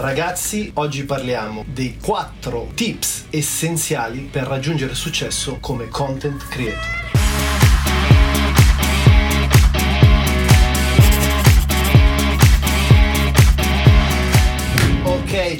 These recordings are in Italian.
ragazzi, oggi parliamo dei 4 tips essenziali per raggiungere successo come content creator.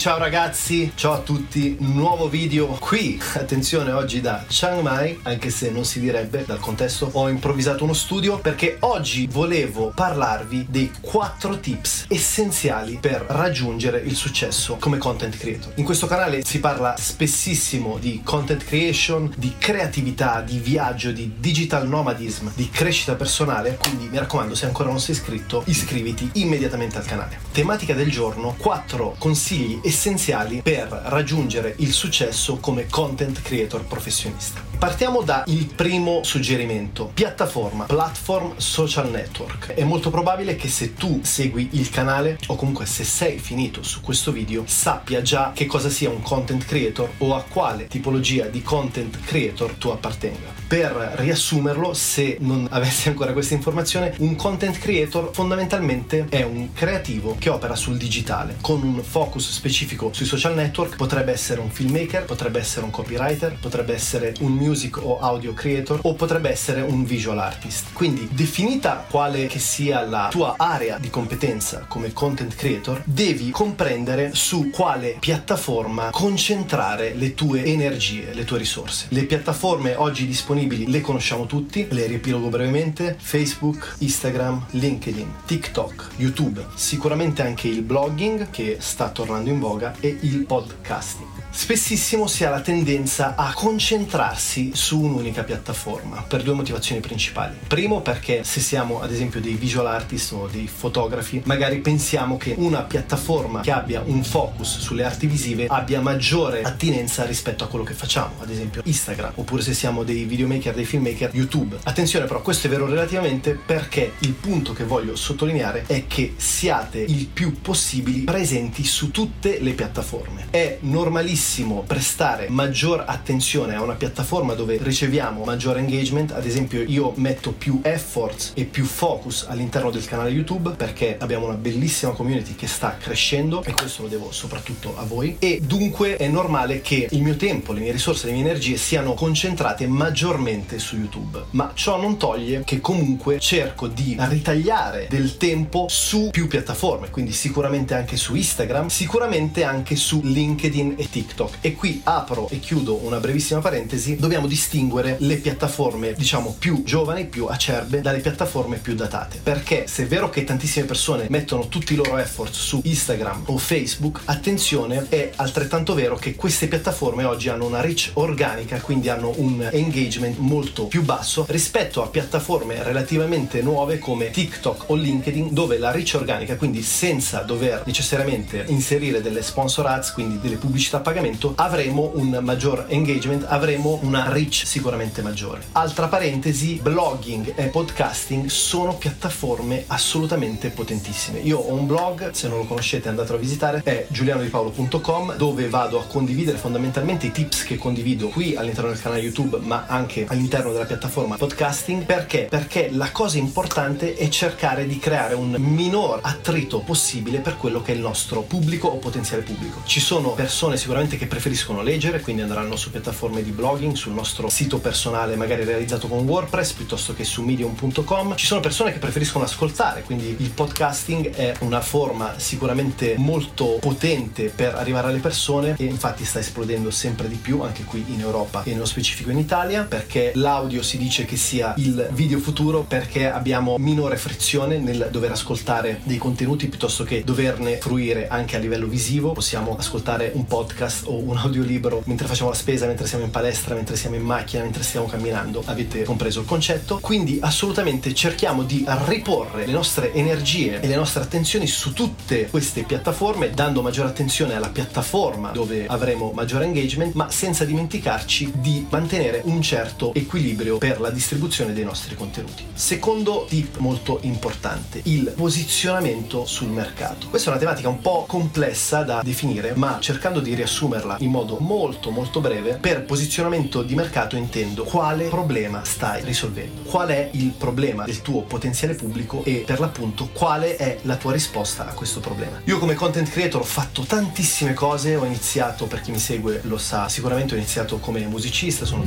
Ciao ragazzi, ciao a tutti, nuovo video qui, attenzione oggi da Chiang Mai, anche se non si direbbe dal contesto, ho improvvisato uno studio perché oggi volevo parlarvi dei 4 tips essenziali per raggiungere il successo come content creator. In questo canale si parla spessissimo di content creation, di creatività, di viaggio, di digital nomadism, di crescita personale, quindi mi raccomando se ancora non sei iscritto iscriviti immediatamente al canale. Tematica del giorno, 4 consigli consigli essenziali per raggiungere il successo come content creator professionista. Partiamo dal primo suggerimento, piattaforma, platform social network. È molto probabile che se tu segui il canale o comunque se sei finito su questo video sappia già che cosa sia un content creator o a quale tipologia di content creator tu appartenga. Per riassumerlo, se non avessi ancora questa informazione, un content creator fondamentalmente è un creativo che opera sul digitale con un focus specifico sui social network potrebbe essere un filmmaker, potrebbe essere un copywriter, potrebbe essere un music o audio creator o potrebbe essere un visual artist. Quindi definita quale che sia la tua area di competenza come content creator, devi comprendere su quale piattaforma concentrare le tue energie, le tue risorse. Le piattaforme oggi disponibili le conosciamo tutti, le riepilogo brevemente, Facebook, Instagram, LinkedIn, TikTok, YouTube, sicuramente anche il blogging che sta tornando in voga è il podcasting. Spessissimo si ha la tendenza a concentrarsi su un'unica piattaforma per due motivazioni principali. Primo perché se siamo ad esempio dei visual artist o dei fotografi, magari pensiamo che una piattaforma che abbia un focus sulle arti visive abbia maggiore attinenza rispetto a quello che facciamo, ad esempio Instagram, oppure se siamo dei videomaker, dei filmmaker, YouTube. Attenzione però, questo è vero relativamente perché il punto che voglio sottolineare è che siate il più possibili presenti su tutti tutte le piattaforme. È normalissimo prestare maggior attenzione a una piattaforma dove riceviamo maggior engagement, ad esempio io metto più efforts e più focus all'interno del canale YouTube perché abbiamo una bellissima community che sta crescendo e questo lo devo soprattutto a voi e dunque è normale che il mio tempo, le mie risorse, le mie energie siano concentrate maggiormente su YouTube. Ma ciò non toglie che comunque cerco di ritagliare del tempo su più piattaforme, quindi sicuramente anche su Instagram, sicuramente sicuramente anche su LinkedIn e TikTok. E qui apro e chiudo una brevissima parentesi, dobbiamo distinguere le piattaforme, diciamo, più giovani, più acerbe, dalle piattaforme più datate. Perché se è vero che tantissime persone mettono tutti i loro effort su Instagram o Facebook, attenzione, è altrettanto vero che queste piattaforme oggi hanno una reach organica, quindi hanno un engagement molto più basso rispetto a piattaforme relativamente nuove come TikTok o LinkedIn, dove la reach organica, quindi senza dover necessariamente inserire inserire delle sponsor ads, quindi delle pubblicità a pagamento, avremo un maggior engagement, avremo una reach sicuramente maggiore. Altra parentesi, blogging e podcasting sono piattaforme assolutamente potentissime. Io ho un blog, se non lo conoscete andatelo a visitare, è giulianodipaolo.com dove vado a condividere fondamentalmente i tips che condivido qui all'interno del canale YouTube, ma anche all'interno della piattaforma podcasting. Perché? Perché la cosa importante è cercare di creare un minor attrito possibile per quello che è il nostro pubblico o potenziale pubblico. Ci sono persone sicuramente che preferiscono leggere, quindi andranno su piattaforme di blogging, sul nostro sito personale magari realizzato con WordPress piuttosto che su medium.com. Ci sono persone che preferiscono ascoltare, quindi il podcasting è una forma sicuramente molto potente per arrivare alle persone e infatti sta esplodendo sempre di più anche qui in Europa e nello specifico in Italia perché l'audio si dice che sia il video futuro perché abbiamo minore frizione nel dover ascoltare dei contenuti piuttosto che doverne fruire anche a livello livello visivo, possiamo ascoltare un podcast o un audiolibro mentre facciamo la spesa, mentre siamo in palestra, mentre siamo in macchina, mentre stiamo camminando. Avete compreso il concetto? Quindi assolutamente cerchiamo di riporre le nostre energie e le nostre attenzioni su tutte queste piattaforme, dando maggiore attenzione alla piattaforma dove avremo maggiore engagement, ma senza dimenticarci di mantenere un certo equilibrio per la distribuzione dei nostri contenuti. Secondo tip molto importante, il posizionamento sul mercato. Questa è una tematica un po' complessa da definire, ma cercando di riassumerla in modo molto molto breve, per posizionamento di mercato intendo quale problema stai risolvendo, qual è il problema del tuo potenziale pubblico e per l'appunto quale è la tua risposta a questo problema. Io come content creator ho fatto tantissime cose, ho iniziato, per chi mi segue lo sa, sicuramente ho iniziato come musicista, sono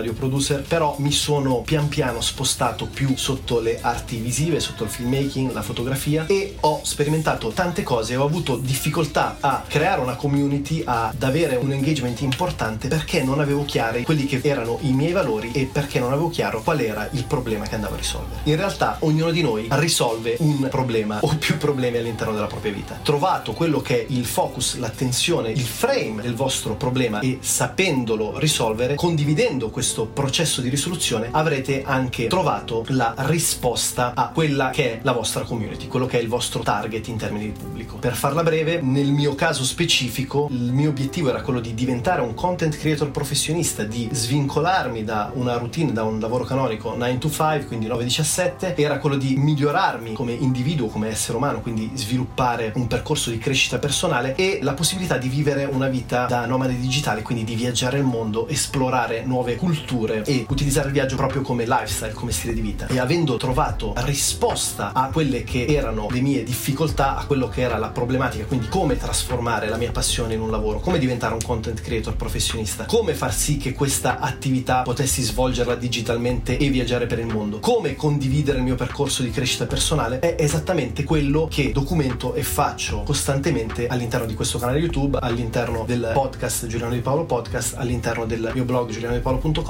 audio producer, però mi sono pian piano spostato più sotto le arti visive, sotto il filmmaking, la fotografia e ho sperimentato tante cose, ho avuto difficoltà a creare una community, ad avere un engagement importante perché non avevo chiari quelli che erano i miei valori e perché non avevo chiaro qual era il problema che andavo a risolvere. In realtà ognuno di noi risolve un problema o più problemi all'interno della propria vita. Trovato quello che è il focus, l'attenzione, il frame del vostro problema e sapendolo risolvere, condividendo facendo questo processo di risoluzione avrete anche trovato la risposta a quella che è la vostra community, quello che è il vostro target in termini di pubblico. Per farla breve, nel mio caso specifico, il mio obiettivo era quello di diventare un content creator professionista, di svincolarmi da una routine, da un lavoro canonico 9 to 5, quindi 9-17, era quello di migliorarmi come individuo, come essere umano, quindi sviluppare un percorso di crescita personale e la possibilità di vivere una vita da nomade digitale, quindi di viaggiare il mondo, esplorare nuove nuove culture e utilizzare il viaggio proprio come lifestyle, come stile di vita. E avendo trovato risposta a quelle che erano le mie difficoltà, a quello che era la problematica, quindi come trasformare la mia passione in un lavoro, come diventare un content creator professionista, come far sì che questa attività potessi svolgerla digitalmente e viaggiare per il mondo, come condividere il mio percorso di crescita personale, è esattamente quello che documento e faccio costantemente all'interno di questo canale YouTube, all'interno del podcast Giuliano Di Paolo Podcast, all'interno del mio blog Giuliano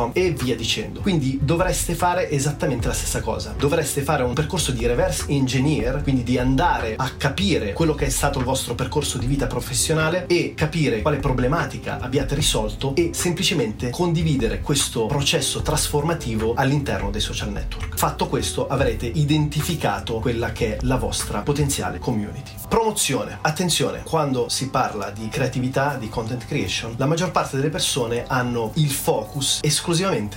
Paolo.com e via dicendo. Quindi dovreste fare esattamente la stessa cosa. Dovreste fare un percorso di reverse engineer, quindi di andare a capire quello che è stato il vostro percorso di vita professionale e capire quale problematica abbiate risolto e semplicemente condividere questo processo trasformativo all'interno dei social network. Fatto questo avrete identificato quella che è la vostra potenziale community. Promozione. Attenzione, quando si parla di creatività, di content creation, la maggior parte delle persone hanno il focus esclusivamente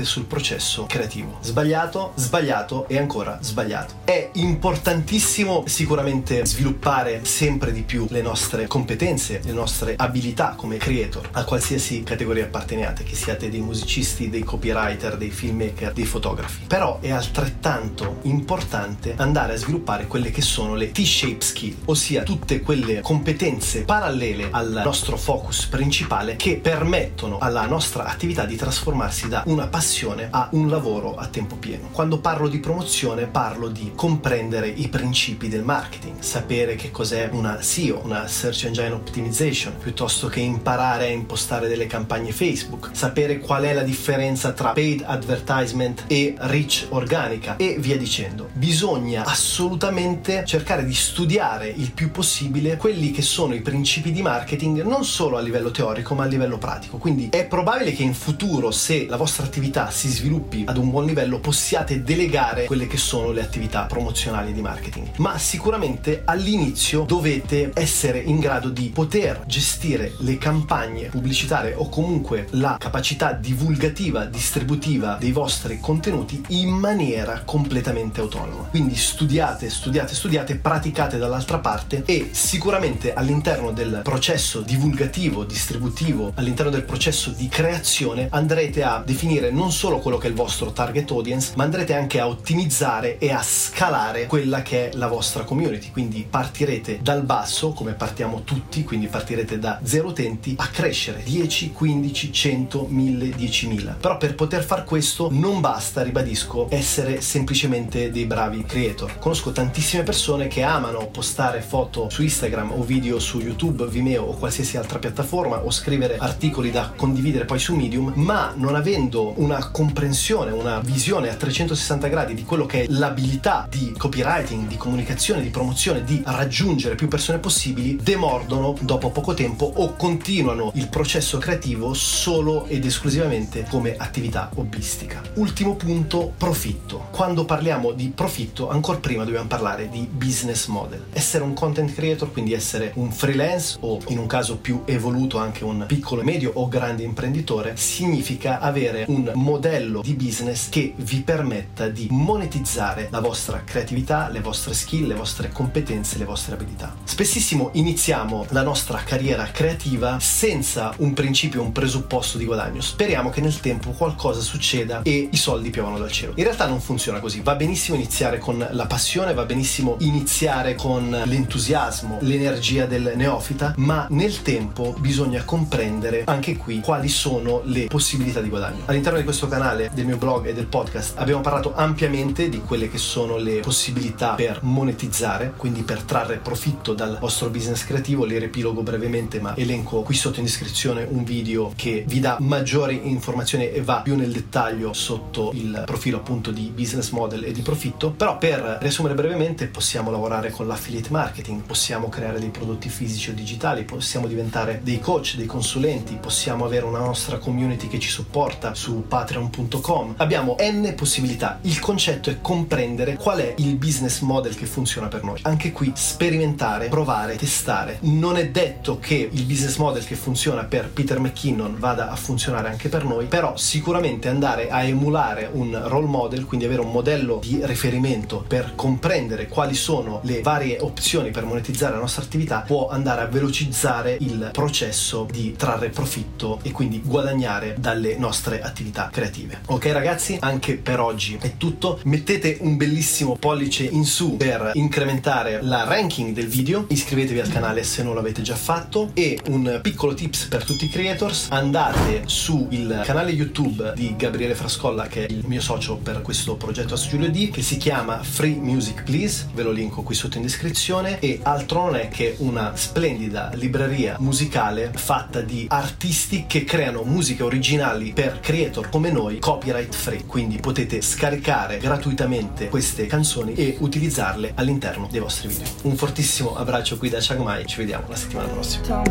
sul processo creativo. Sbagliato, sbagliato e ancora sbagliato. È importantissimo sicuramente sviluppare sempre di più le nostre competenze, le nostre abilità come creator, a qualsiasi categoria apparteniate, che siate dei musicisti, dei copywriter, dei filmmaker, dei fotografi. Però è altrettanto importante andare a sviluppare quelle che sono le T-shape skill, ossia tutte quelle competenze parallele al nostro focus principale che permettono alla nostra attività di trasformarsi da una passione a un lavoro a tempo pieno. Quando parlo di promozione parlo di comprendere i principi del marketing, sapere che cos'è una SEO, una Search Engine Optimization, piuttosto che imparare a impostare delle campagne Facebook, sapere qual è la differenza tra paid advertisement e reach organica e via dicendo. Bisogna assolutamente cercare di studiare il più possibile quelli che sono i principi di marketing non solo a livello teorico ma a livello pratico. Quindi è probabile che in futuro se la vostra attività si sviluppi ad un buon livello possiate delegare quelle che sono le attività promozionali di marketing. Ma sicuramente all'inizio dovete essere in grado di poter gestire le campagne pubblicitarie o comunque la capacità divulgativa, distributiva dei vostri contenuti in maniera completamente autonoma. Quindi studiate, studiate, studiate, praticate dall'altra parte e sicuramente all'interno del processo divulgativo, distributivo, all'interno del processo di creazione andrete a definire non solo quello che è il vostro target audience, ma andrete anche a ottimizzare e a scalare quella che è la vostra community. Quindi partirete dal basso, come partiamo tutti, quindi partirete da zero utenti a crescere 10, 15, 100, 1000, 10.000. Però per poter far questo non basta, ribadisco, essere semplicemente dei bravi creator. Conosco tantissime persone che amano postare foto foto su Instagram o video su YouTube, Vimeo o qualsiasi altra piattaforma o scrivere articoli da condividere poi su Medium, ma non avendo avendo una comprensione, una visione a 360 gradi di quello che è l'abilità di copywriting, di comunicazione, di promozione, di raggiungere più persone possibili, demordono dopo poco tempo o continuano il processo creativo solo ed esclusivamente come attività hobbistica. Ultimo punto, profitto. Quando parliamo di profitto, ancora prima dobbiamo parlare di business model. Essere un content creator, quindi essere un freelance o in un caso più evoluto anche un piccolo, medio o grande imprenditore, significa avere un modello di business che vi permetta di monetizzare la vostra creatività, le vostre skill, le vostre competenze, le vostre abilità. Spessissimo iniziamo la nostra carriera creativa senza un principio, un presupposto di guadagno. Speriamo che nel tempo qualcosa succeda e i soldi piovano dal cielo. In realtà non funziona così. Va benissimo iniziare con la passione, va benissimo iniziare con l'entusiasmo, l'energia del neofita, ma nel tempo bisogna comprendere anche qui quali sono le possibilità di guadagno. All'interno di questo canale, del mio blog e del podcast abbiamo parlato ampiamente di quelle che sono le possibilità per monetizzare, quindi per trarre profitto dal vostro business creativo. Le riepilogo brevemente, ma elenco qui sotto in descrizione un video che vi dà maggiori informazioni e va più nel dettaglio sotto il profilo appunto di business model e di profitto. Però per riassumere brevemente possiamo lavorare con l'affiliate marketing, possiamo creare dei prodotti fisici o digitali, possiamo diventare dei coach, dei consulenti, possiamo avere una nostra community che ci supporta su patreon.com. Abbiamo n possibilità. Il concetto è comprendere qual è il business model che funziona per noi. Anche qui sperimentare, provare, testare. Non è detto che il business model che funziona per Peter McKinnon vada a funzionare anche per noi, però sicuramente andare a emulare un role model, quindi avere un modello di riferimento per comprendere quali sono le varie opzioni per monetizzare la nostra attività, può andare a velocizzare il processo di trarre profitto e quindi guadagnare dalle nostre attività creative. Ok ragazzi, anche per oggi è tutto. Mettete un bellissimo pollice in su per incrementare la ranking del video, iscrivetevi al canale se non l'avete già fatto. E un piccolo tips per tutti i creators, andate sul canale YouTube di Gabriele Frascolla che è il mio socio per questo progetto a Studio D che si chiama Free Music Please, ve lo linko qui sotto in descrizione. E altro non è che una splendida libreria musicale fatta di artisti che creano musiche originali per creator come noi copyright free, quindi potete scaricare gratuitamente queste canzoni e utilizzarle all'interno dei vostri video. Un fortissimo abbraccio qui da Chiang Mai, ci vediamo la settimana prossima.